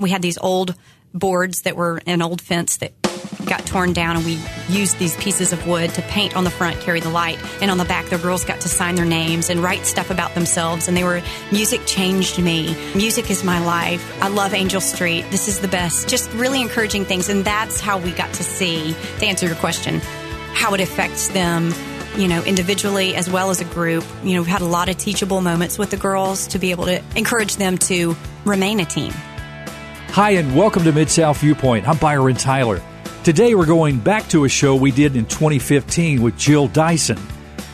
We had these old boards that were an old fence that got torn down and we used these pieces of wood to paint on the front carry the light and on the back the girls got to sign their names and write stuff about themselves and they were music changed me. Music is my life. I love angel street. This is the best. Just really encouraging things and that's how we got to see to answer your question how it affects them you know individually as well as a group. You know we've had a lot of teachable moments with the girls to be able to encourage them to remain a team Hi, and welcome to Mid South Viewpoint. I'm Byron Tyler. Today we're going back to a show we did in 2015 with Jill Dyson.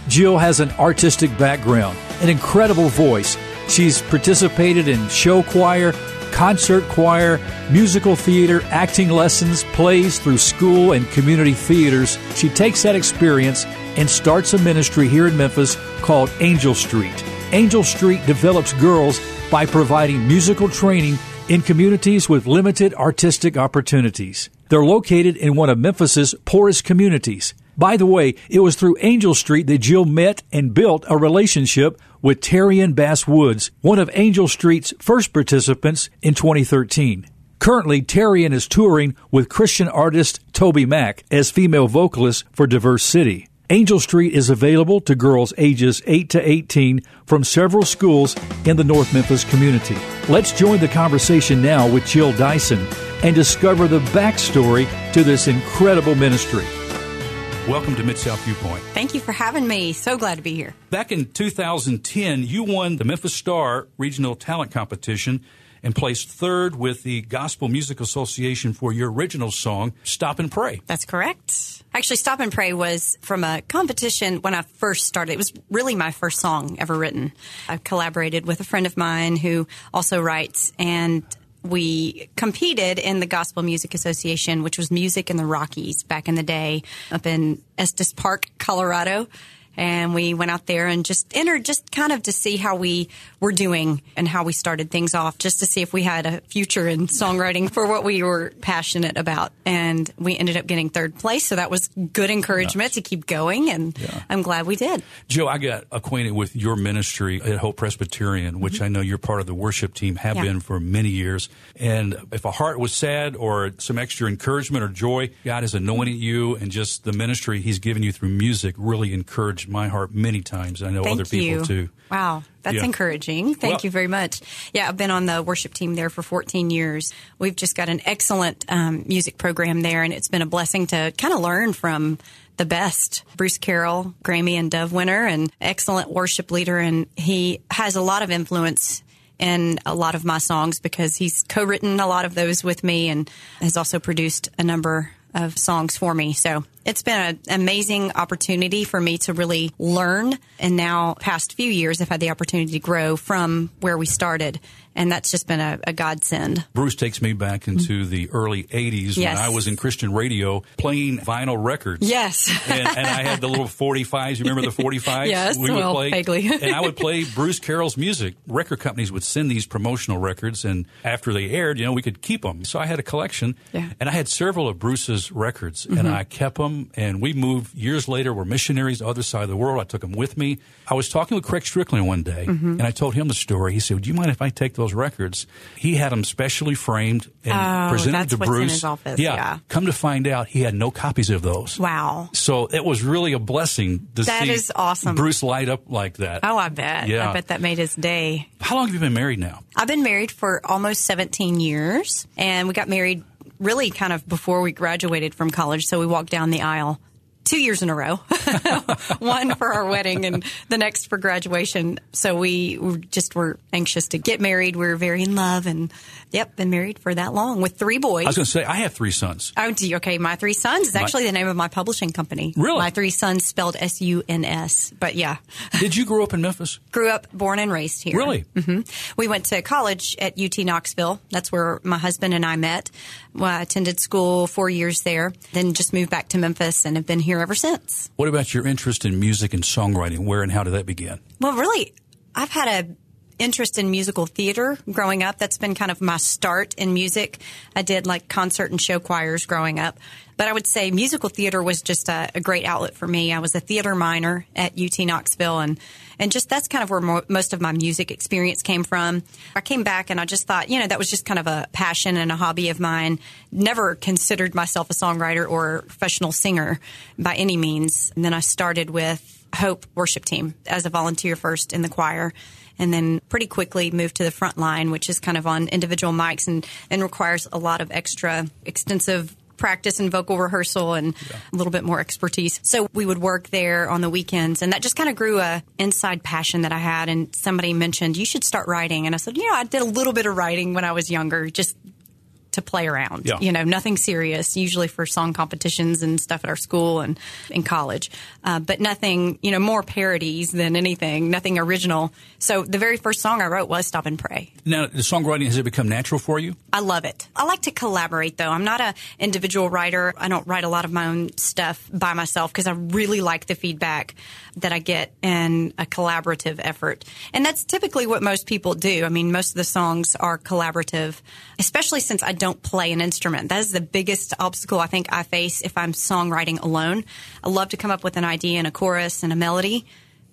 Jill has an artistic background, an incredible voice. She's participated in show choir, concert choir, musical theater, acting lessons, plays through school and community theaters. She takes that experience and starts a ministry here in Memphis called Angel Street. Angel Street develops girls by providing musical training in communities with limited artistic opportunities. They're located in one of Memphis's poorest communities. By the way, it was through Angel Street that Jill met and built a relationship with Terrian Bass Woods, one of Angel Street's first participants in 2013. Currently, Terrian is touring with Christian artist TobyMac as female vocalist for Diverse City. Angel Street is available to girls ages 8 to 18 from several schools in the North Memphis community. Let's join the conversation now with Jill Dyson and discover the backstory to this incredible ministry. Welcome to Mid South Viewpoint. thank you for having me so glad to be here Back in 2010, you won the Memphis Star Regional Talent Competition and placed third with the Gospel Music Association for your original song, Stop and Pray. That's correct. Actually, Stop and Pray was from a competition when I first started. It was really my first song ever written. I collaborated with a friend of mine who also writes, and we competed in the Gospel Music Association, which was music in the Rockies back in the day up in Estes Park, Colorado. And we went out there and just entered just kind of to see how we were doing and how we started things off, just to see if we had a future in songwriting for what we were passionate about. And we ended up getting third place. So that was good encouragement to keep going. And I'm glad we did. Joe, I got acquainted with your ministry at Hope Presbyterian, which mm-hmm. I know you're part of the worship team, have Yeah. been for many years. And if a heart was sad or some extra encouragement or joy, God has anointed you and just the ministry He's given you through music really encouraged my heart many times. I know Thank other people you. too. Wow, that's Yeah. encouraging. Thank Well- you very much. Yeah, I've been on the worship team there for 14 years. We've just got an excellent um, music program there, and it's been a blessing to kind of learn from the best. Bruce Carroll, Grammy and Dove winner, and excellent worship leader, and he has a lot of influence in a lot of my songs because he's co-written a lot of those with me and has also produced a number of songs for me. So it's been an amazing opportunity for me to really learn. And now, past few years, I've had the opportunity to grow from where we started. And that's just been a, a godsend. Bruce takes me back into the early 80s Mm. Yes. when I was in Christian radio playing vinyl records. Yes. and, and I had the little 45s. You remember the 45s? Yes, we well, vaguely. and I would play Bruce Carroll's music. Record companies would send these promotional records, and after they aired, you know, we could keep them. So I had a collection, Yeah. Mm-hmm. and I had several of Bruce's records, and I kept them. And we moved years later. We're missionaries the other side of the world. I took them with me. I was talking with Craig Strickland one day, Mm-hmm. and I told him the story. He said, "Would you mind if I take those records?" He had them specially framed and Oh, presented to Bruce. office, yeah. Come to find out, he had no copies of those. Wow. So it was really a blessing to That see is awesome. Bruce light up like that. Oh, I bet. Yeah. I bet that made his day. How long have you been married now? I've been married for almost 17 years, and we got married really kind of before we graduated from college. So we walked down the aisle two years in a row, one for our wedding and the next for graduation. So we just were anxious to get married. We were very in love, and yep, been married for that long with three boys. I was going to say I have three sons. Oh, do you- okay. My Three Sons is actually the name of my publishing company. Really? My Three Sons spelled S U N S. But yeah, Did you grow up in Memphis? grew up, born and raised here. Really? hmm We went to college at UT Knoxville. That's where my husband and I met. Well, I attended school four years there, then just moved back to Memphis and have been here ever since. What about your interest in music and songwriting? Where and how did that begin? Well, really, I've had a interest in musical theater growing up. That's been kind of my start in music. I did like concert and show choirs growing up. But I would say musical theater was just a, a great outlet for me. I was a theater minor at UT Knoxville and, and just that's kind of where mo- most of my music experience came from. I came back and I just thought, you know, that was just kind of a passion and a hobby of mine. Never considered myself a songwriter or professional singer by any means. And then I started with Hope Worship Team as a volunteer first in the choir and then pretty quickly moved to the front line, which is kind of on individual mics and, and requires a lot of extra extensive practice and vocal rehearsal and yeah. a little bit more expertise. So we would work there on the weekends and that just kind of grew a inside passion that I had and somebody mentioned you should start writing and I said, you know, I did a little bit of writing when I was younger, just to play around. Yeah. You know, nothing serious, usually for song competitions and stuff at our school and in college. Uh, but nothing, you know, more parodies than anything, nothing original. So the very first song I wrote was Stop and Pray. Now, the songwriting, has it become natural for you? I love it. I like to collaborate though. I'm not an individual writer. I don't write a lot of my own stuff by myself because I really like the feedback that I get in a collaborative effort. And that's typically what most people do. I mean, most of the songs are collaborative, especially since I don't play an instrument. That is the biggest obstacle I think I face if I'm songwriting alone. I love to come up with an idea and a chorus and a melody.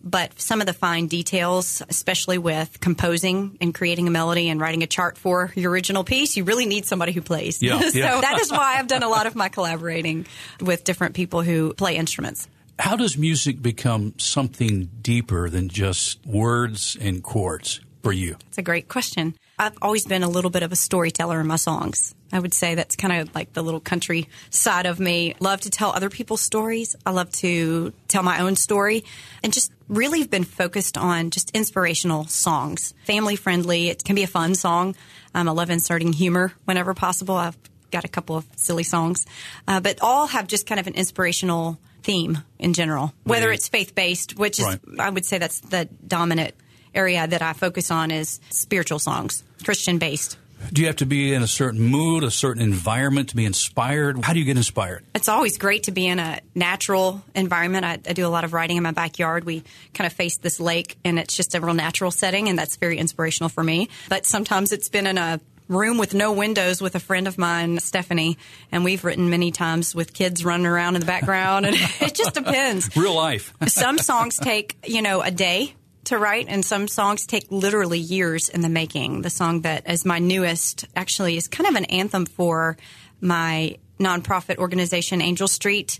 But some of the fine details, especially with composing and creating a melody and writing a chart for your original piece, you really need somebody who plays. Yeah, so yeah. that is why I've done a lot of my collaborating with different people who play instruments. How does music become something deeper than just words and chords for you? It's a great question. I've always been a little bit of a storyteller in my songs. I would say that's kind of like the little country side of me. Love to tell other people's stories. I love to tell my own story and just really been focused on just inspirational songs. Family friendly. It can be a fun song. Um, I love inserting humor whenever possible. I've got a couple of silly songs, uh, but all have just kind of an inspirational theme in general, whether it's faith based, which is, Right. I would say that's the dominant area that I focus on is spiritual songs, Christian based. Do you have to be in a certain mood, a certain environment to be inspired? How do you get inspired? It's always great to be in a natural environment. I, I do a lot of writing in my backyard. We kind of face this lake, and it's just a real natural setting, and that's very inspirational for me. But sometimes it's been in a room with no windows with a friend of mine, Stephanie, and we've written many times with kids running around in the background, and it just depends. Real life. Some songs take, you know, a day to write, and some songs take literally years in the making. The song that is my newest actually is kind of an anthem for my nonprofit organization, Angel Street.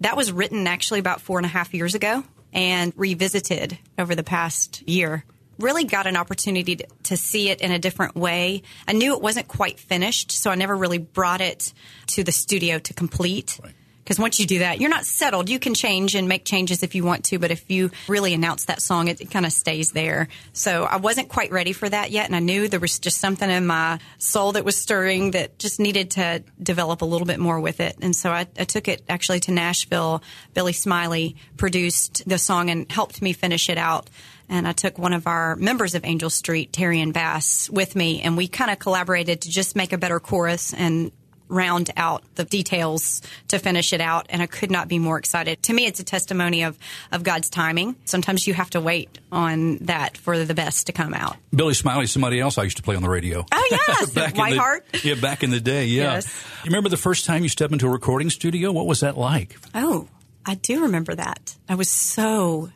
That was written actually about four and a half years ago and revisited over the past year. Really got an opportunity to, to see it in a different way. I knew it wasn't quite finished, so I never really brought it to the studio to complete. Right. Because once you do that, you're not settled. You can change and make changes if you want to, but if you really announce that song, it, it kind of stays there. So I wasn't quite ready for that yet, and I knew there was just something in my soul that was stirring that just needed to develop a little bit more with it. And so I, I took it actually to Nashville. Billy Smiley produced the song and helped me finish it out. And I took one of our members of Angel Street, Terrian Bass, with me, and we kind of collaborated to just make a better chorus and round out the details to finish it out and I could not be more excited. To me it's a testimony of of God's timing. Sometimes you have to wait on that for the best to come out. Billy Smiley, somebody else I used to play on the radio. Oh yes, Back in White the- Heart. Yeah, back in the day. Yeah. Yes. You remember the first time you stepped into a recording studio? What was that like? Oh, I do remember that. I was so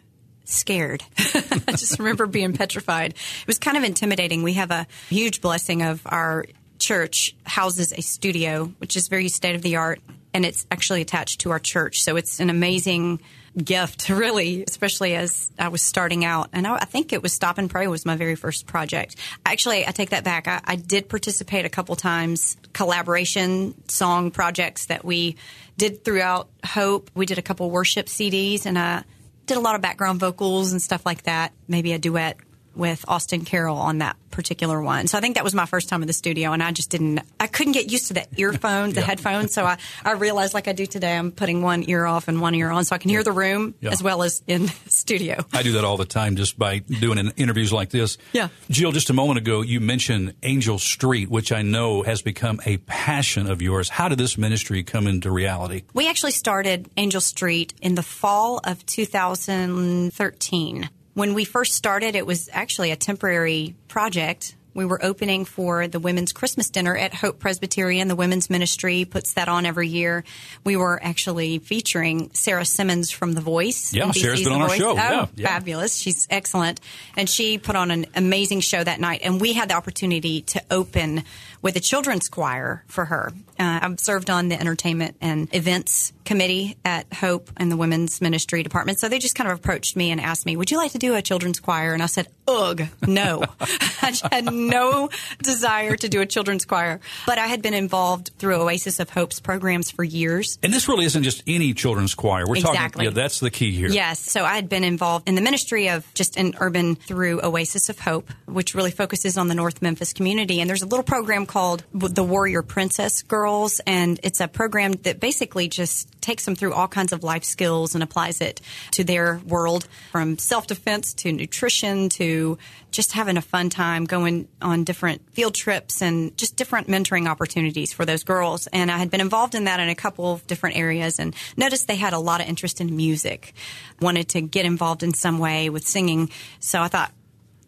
scared. I just remember being petrified. It was kind of intimidating. We have a huge blessing of our church houses a studio, which is very state of the art, and it's actually attached to our church. So it's an amazing gift, really, especially as I was starting out. And I, I think it was Stop and Pray was my very first project. Actually, I take that back. I, I did participate a couple times, collaboration song projects that we did throughout Hope. We did a couple worship CDs, and I did a lot of background vocals and stuff like that. Maybe a duet with Austin Carroll on that particular one. So I think that was my first time in the studio and I just didn't, I couldn't get used to the earphones, the headphones. So I, I realized like I do today, I'm putting one ear off and one ear on so I can hear the room Yeah. as well as in the studio. I do that all the time just by doing in- interviews like this. Yeah. Jill, just a moment ago, you mentioned Angel Street, which I know has become a passion of yours. How did this ministry come into reality? We actually started Angel Street in the fall of 2013. When we first started, it was actually a temporary project. We were opening for the women's Christmas dinner at Hope Presbyterian. The women's ministry puts that on every year. We were actually featuring Sarah Simmons from The Voice. Yeah, NBC's Sarah's been on our show. Oh, Yeah, yeah. fabulous. She's excellent. And she put on an amazing show that night. And we had the opportunity to open with a children's choir for her. Uh, I've served on the entertainment and events committee at Hope and the women's ministry department. So they just kind of approached me and asked me, Would you like to do a children's choir? And I said, Ugh, no. I had no desire to do a children's choir. But I had been involved through Oasis of Hope's programs for years. And this really isn't just any children's choir. We're Exactly. talking, yeah, that's the key here. Yes. So I had been involved in the ministry of just in urban through Oasis of Hope, which really focuses on the North Memphis community. And there's a little program called the Warrior Princess Girls. And it's a program that basically just takes them through all kinds of life skills and applies it to their world from self defense to nutrition to just having a fun time going on different field trips and just different mentoring opportunities for those girls. And I had been involved in that in a couple of different areas and noticed they had a lot of interest in music, wanted to get involved in some way with singing. So I thought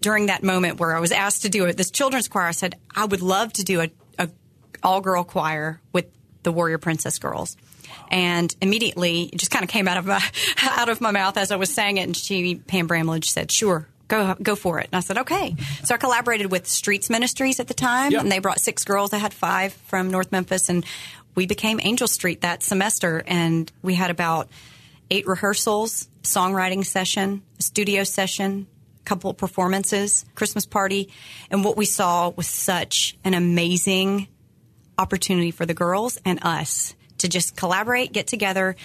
during that moment where I was asked to do it, this children's choir, I said, I would love to do a, a all girl choir with the Warrior Princess Girls. And immediately it just kind of came out of my out of my mouth as I was saying it. And she, Pam Bramlage, said, "Sure, go go for it." And I said, "Okay." So I collaborated with Streets Ministries at the time, Yeah. and they brought six girls. I had five from North Memphis, and we became Angel Street that semester. And we had about eight rehearsals, songwriting session, studio session, couple of performances, Christmas party, and what we saw was such an amazing opportunity for the girls and us to just collaborate, get together,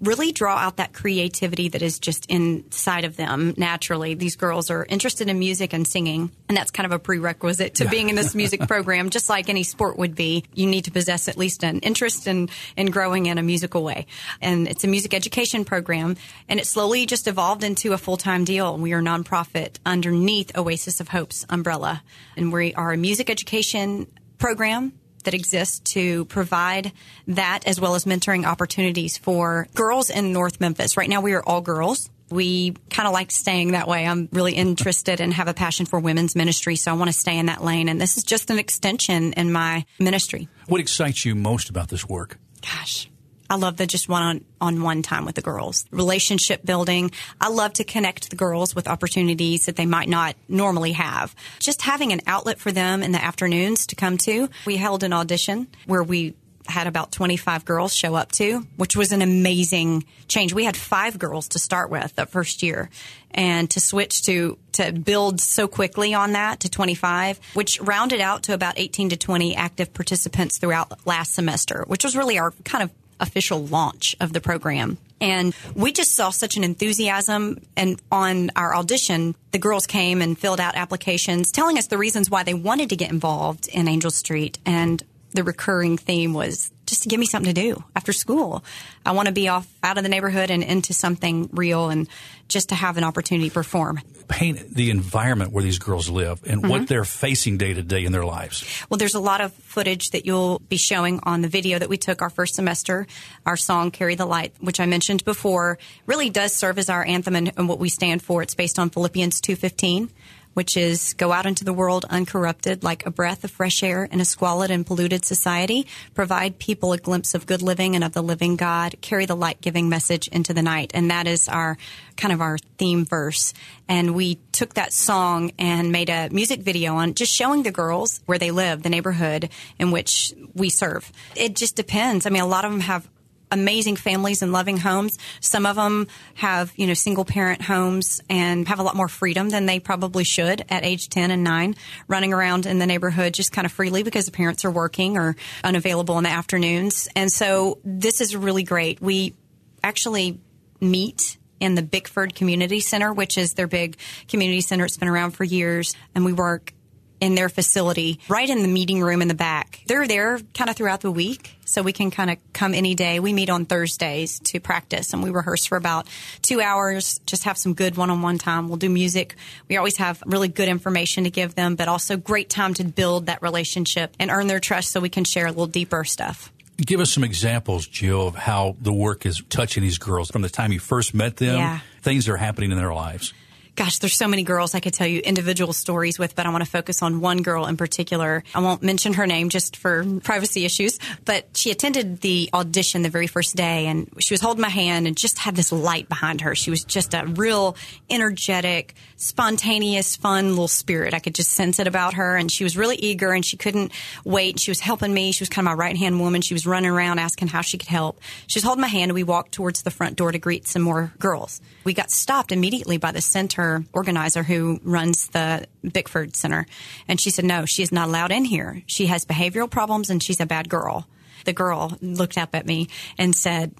really draw out that creativity that is just inside of them naturally. These girls are interested in music and singing, and that's kind of a prerequisite to being in this music program, just like any sport would be. You need to possess at least an interest in, in growing in a musical way. And it's a music education program, and it slowly just evolved into a full time deal. We are a nonprofit underneath Oasis of Hope's umbrella, and we are a music education program that exists to provide that as well as mentoring opportunities for girls in North Memphis. Right now, we are all girls. We kind of like staying that way. I'm really interested and have a passion for women's ministry, so I want to stay in that lane. And this is just an extension in my ministry. What excites you most about this work? Gosh, I love the just one on, on one time with the girls. Relationship building. I love to connect the girls with opportunities that they might not normally have. Just having an outlet for them in the afternoons to come to. We held an audition where we had about 25 girls show up to, which was an amazing change. We had five girls to start with that first year and to switch to, to build so quickly on that to 25, which rounded out to about 18 to 20 active participants throughout last semester, which was really our kind of official launch of the program. And we just saw such an enthusiasm. And on our audition, the girls came and filled out applications telling us the reasons why they wanted to get involved in Angel Street. And the recurring theme was just to give me something to do after school. I want to be off out of the neighborhood and into something real and just to have an opportunity to perform. Paint the environment where these girls live and Mm-hmm. what they're facing day to day in their lives. Well, there's a lot of footage that you'll be showing on the video that we took our first semester. Our song "Carry the Light," which I mentioned before, really does serve as our anthem and, and what we stand for. It's based on Philippians two fifteen, which is go out into the world uncorrupted, like a breath of fresh air in a squalid and polluted society. Provide people a glimpse of good living and of the living God. Carry the light giving message into the night, and that is our kind of our theme verse. And we took that song and made a music video on just showing the girls where they live, the neighborhood in which we serve. It just depends. I mean, a lot of them have amazing families and loving homes. Some of them have, you know, single parent homes and have a lot more freedom than they probably should at age 10 and 9, running around in the neighborhood just kind of freely because the parents are working or unavailable in the afternoons. And so this is really great. We actually meet in the Bickford Community Center, which is their big community center. It's been around for years, and we work in their facility right in the meeting room in the back. They're there kind of throughout the week, so we can kind of come any day. We meet on Thursdays to practice, and we rehearse for about two hours, just have some good one on one time. We'll do music. We always have really good information to give them, but also great time to build that relationship and earn their trust so we can share a little deeper stuff. Give us some examples, Jill, of how the work is touching these girls from the time you first met them. Yeah. Things that are happening in their lives. Gosh, there's so many girls I could tell you individual stories with, but I want to focus on one girl in particular. I won't mention her name just for privacy issues, but she attended the audition the very first day and she was holding my hand and just had this light behind her. She was just a real energetic, spontaneous, fun little spirit. I could just sense it about her and she was really eager and she couldn't wait. She was helping me. She was kind of my right hand woman. She was running around asking how she could help. She was holding my hand and we walked towards the front door to greet some more girls. We got stopped immediately by the center organizer who runs the Bickford Center. And she said, no, she is not allowed in here. She has behavioral problems and she's a bad girl. The girl looked up at me and said,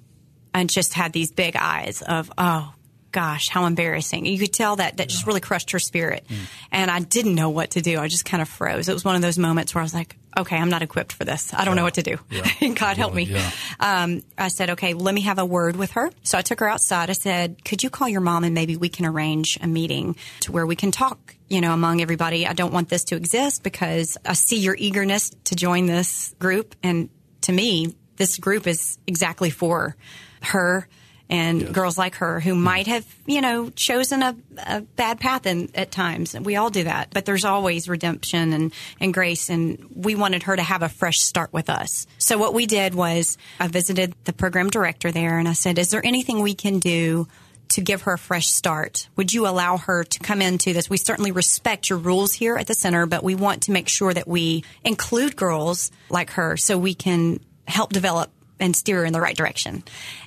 and just had these big eyes of, oh, gosh, how embarrassing. You could tell that that just really crushed her spirit. Mm. And I didn't know what to do. I just kind of froze. It was one of those moments where I was like, okay, I'm not equipped for this. I don't yeah. know what to do. Yeah. God help me. Yeah. Um, I said, okay, let me have a word with her. So I took her outside. I said, could you call your mom and maybe we can arrange a meeting to where we can talk, you know, among everybody. I don't want this to exist because I see your eagerness to join this group. And to me, this group is exactly for her and yes. girls like her who might have, you know, chosen a, a bad path in, at times. We all do that, but there's always redemption and, and grace. And we wanted her to have a fresh start with us. So what we did was I visited the program director there and I said, is there anything we can do to give her a fresh start? Would you allow her to come into this? We certainly respect your rules here at the center, but we want to make sure that we include girls like her so we can help develop and steer her in the right direction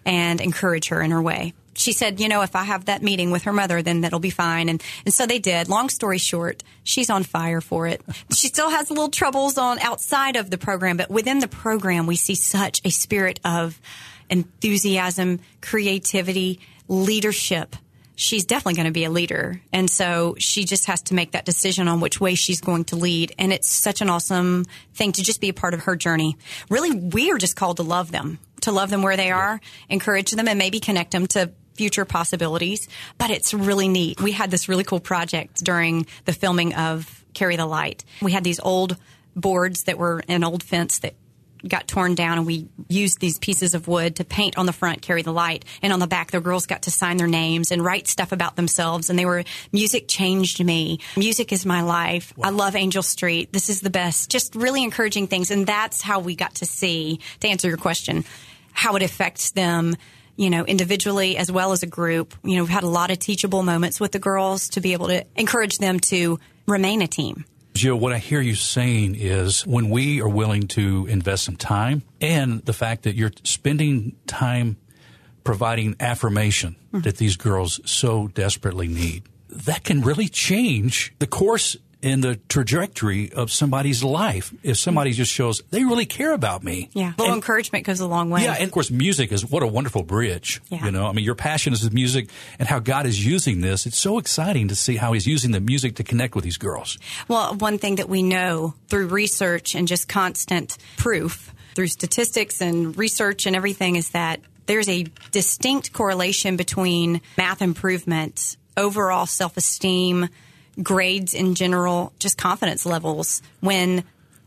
and encourage her in her way. She said, you know, if I have that meeting with her mother, then that'll be fine. And, and so they did. Long story short, she's on fire for it. She still has little troubles on outside of the program, but within the program, we see such a spirit of enthusiasm, creativity, leadership she's definitely going to be a leader. And so she just has to make that decision on which way she's going to lead. And it's such an awesome thing to just be a part of her journey. Really, we are just called to love them, to love them where they are, encourage them, and maybe connect them to future possibilities. But it's really neat. We had this really cool project during the filming of Carry the Light. We had these old boards that were an old fence that got torn down and we used these pieces of wood to paint on the front, carry the light. And on the back, the girls got to sign their names and write stuff about themselves. And they were, music changed me. Music is my life. Wow. I love Angel Street. This is the best. Just really encouraging things. And that's how we got to see, to answer your question, how it affects them you know, individually as well as a group. You know, we've had a lot of teachable moments with the girls to be able to encourage them to remain a team. Jill, what I hear you saying is when we are willing to invest some time and the fact that you're spending time providing affirmation mm-hmm. that these girls so desperately need, that can really change the course in the trajectory of somebody's life if somebody mm. just shows they really care about me. Yeah. Well, encouragement goes a long way. Yeah. And of course, music is what a wonderful bridge. Yeah. You know, I mean, your passion is music and how God is using this. It's so exciting to see how he's using the music to connect with these girls. Well, one thing that we know through research and just constant proof through statistics and research and everything is that there's a distinct correlation between math improvement, overall self esteem, grades in general, just confidence levels when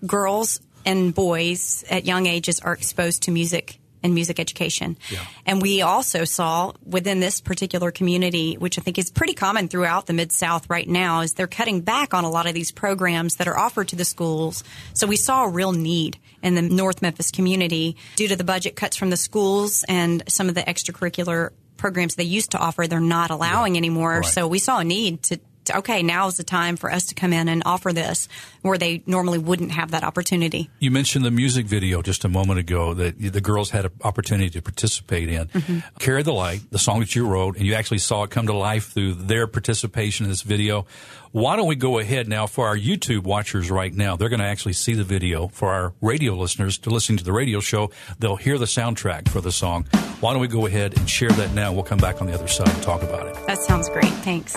girls and boys at young ages are exposed to music and music education. Yeah. And we also saw within this particular community, which I think is pretty common throughout the Mid South right now, is they're cutting back on a lot of these programs that are offered to the schools. So we saw a real need in the North Memphis community due to the budget cuts from the schools and some of the extracurricular programs they used to offer, they're not allowing yeah. anymore. Right. So we saw a need to okay, now is the time for us to come in and offer this where they normally wouldn't have that opportunity. You mentioned the music video just a moment ago that the girls had an opportunity to participate in. Mm-hmm. Carry the Light, the song that you wrote, and you actually saw it come to life through their participation in this video. Why don't we go ahead now for our YouTube watchers right now? They're going to actually see the video. For our radio listeners to listen to the radio show, they'll hear the soundtrack for the song. Why don't we go ahead and share that now? We'll come back on the other side and talk about it. That sounds great. Thanks.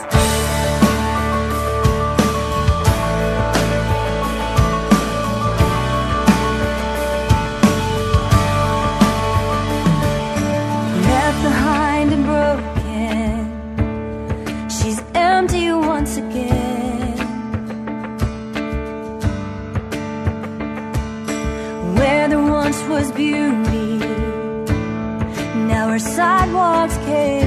Was beauty. Now our sidewalks caving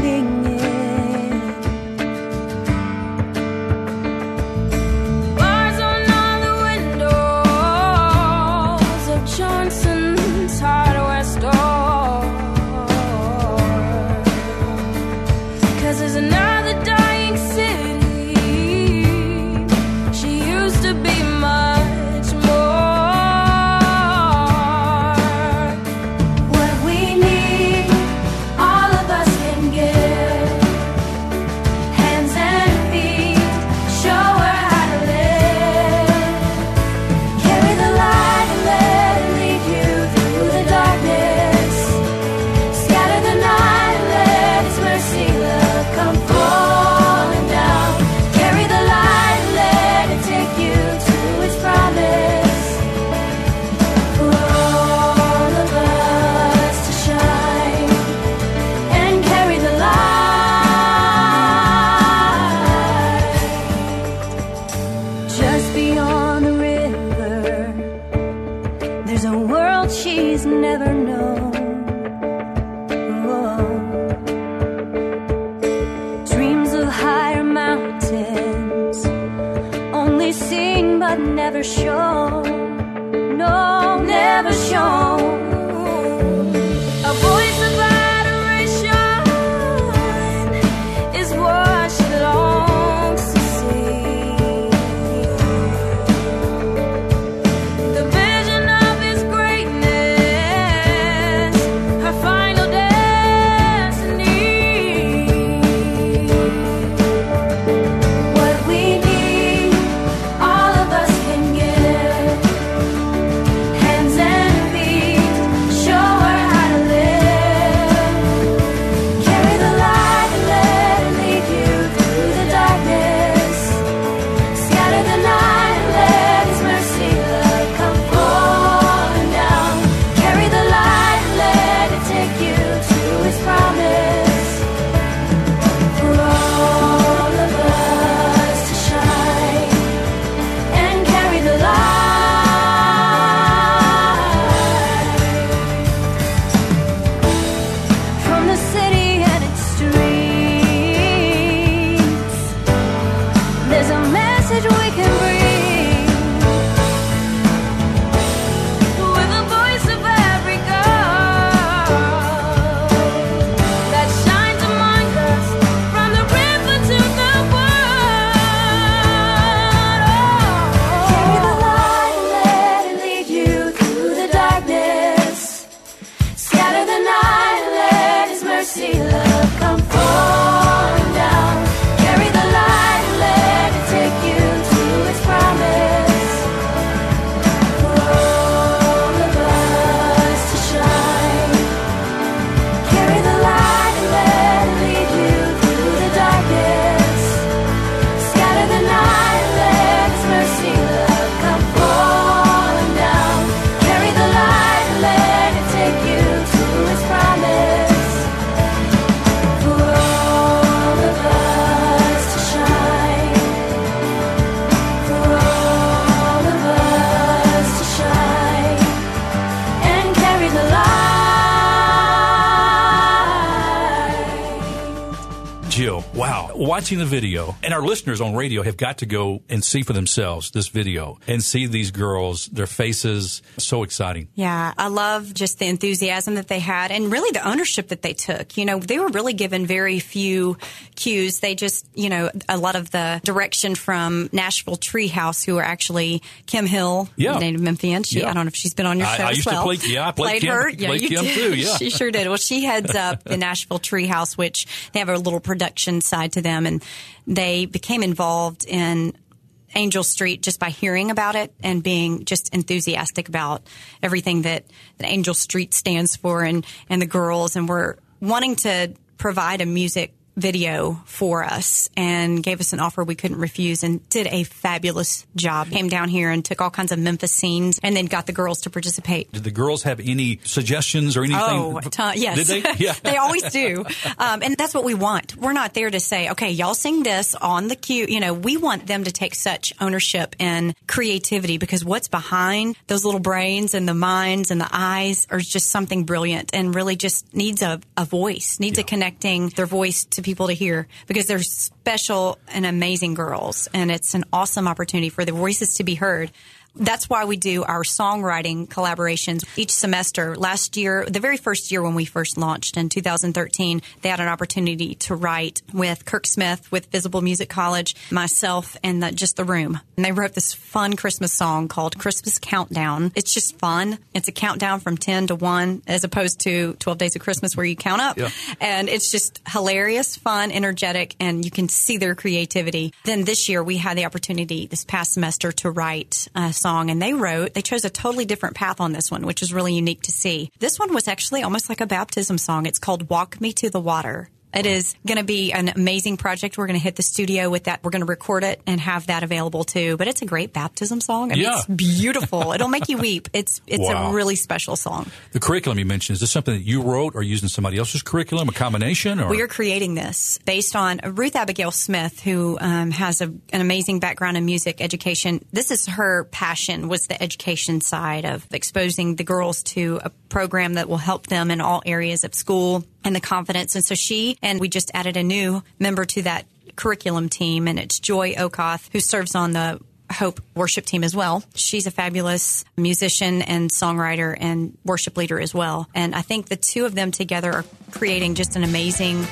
Watching the video, and our listeners on radio have got to go and see for themselves this video and see these girls, their faces. So exciting. Yeah, I love just the enthusiasm that they had and really the ownership that they took. You know, they were really given very few cues. They just, you know, a lot of the direction from Nashville Treehouse, who are actually Kim Hill, Yeah. native Memphian. She, Yeah. I don't know if she's been on your show I as used to well. play- yeah, I played Kim- her. Yeah, played you Kim did. too, yeah. she sure did. Well, she heads up the Nashville Treehouse, which they have a little production side to them, and they became involved in Angel Street just by hearing about it and being just enthusiastic about everything that, that Angel Street stands for and, and the girls. And we're wanting to provide a music video for us and gave us an offer we couldn't refuse and did a fabulous job. Came down here and took all kinds of Memphis scenes and then got the girls to participate. Did the girls have any suggestions or anything? Oh, ton, yes. Did they? Yeah. they always do. Um, and that's what we want. We're not there to say, okay, y'all sing this on the cue. You know, we want them to take such ownership and creativity because what's behind those little brains and the minds and the eyes are just something brilliant and really just needs a, a voice, needs a connecting their voice to people to hear because they're special and amazing girls. And it's an awesome opportunity for their voices to be heard. That's why we do our songwriting collaborations each semester. Last year, the very first year when we first launched in 2013, they had an opportunity to write with Kirk Smith with Visible Music College, myself, and the, just the room. And they wrote this fun Christmas song called Christmas Countdown. It's just fun. It's a countdown from 10 to 1 as opposed to 12 Days of Christmas where you count up. Yeah. And it's just hilarious, fun, energetic, and you can see their creativity. Then this year we had the opportunity this past semester to write a song and they wrote, they chose a totally different path on this one, which is really unique to see. This one was actually almost like a baptism song. It's called Walk Me to the Water. It is going to be an amazing project. We're going to hit the studio with that. We're going to record it and have that available too. But it's a great baptism song. I mean, Yeah. it's beautiful. It'll make you weep. It's it's Wow. a really special song. The curriculum you mentioned, is this something that you wrote or using somebody else's curriculum, a combination? Or? We are creating this based on Ruth Abigail Smith, who um, has a, an amazing background in music education. This is her passion was the education side of exposing the girls to a program that will help them in all areas of school and the confidence. And so she and we just added a new member to that curriculum team, and it's Joy Okoth, who serves on the Hope worship team as well. She's a fabulous musician and songwriter and worship leader as well. And I think the two of them together are creating just an amazing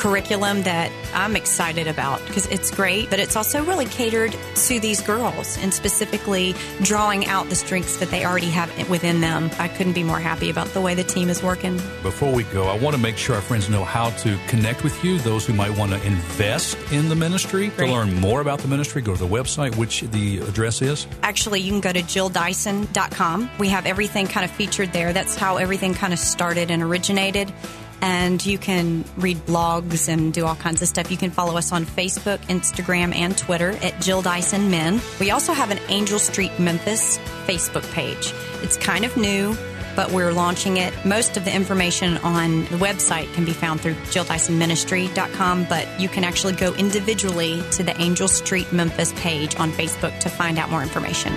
curriculum that I'm excited about because it's great, but it's also really catered to these girls and specifically drawing out the strengths that they already have within them. I couldn't be more happy about the way the team is working. Before we go, I want to make sure our friends know how to connect with you. Those who might want to invest in the ministry, Great. to learn more about the ministry, go to the website, which the address is. Actually, you can go to jilldyson.com. We have everything kind of featured there. That's how everything kind of started and originated. And you can read blogs and do all kinds of stuff. You can follow us on Facebook, Instagram, and Twitter at Jill Dyson Men. We also have an Angel Street Memphis Facebook page. It's kind of new, but we're launching it. Most of the information on the website can be found through JillDysonMinistry.com, but you can actually go individually to the Angel Street Memphis page on Facebook to find out more information.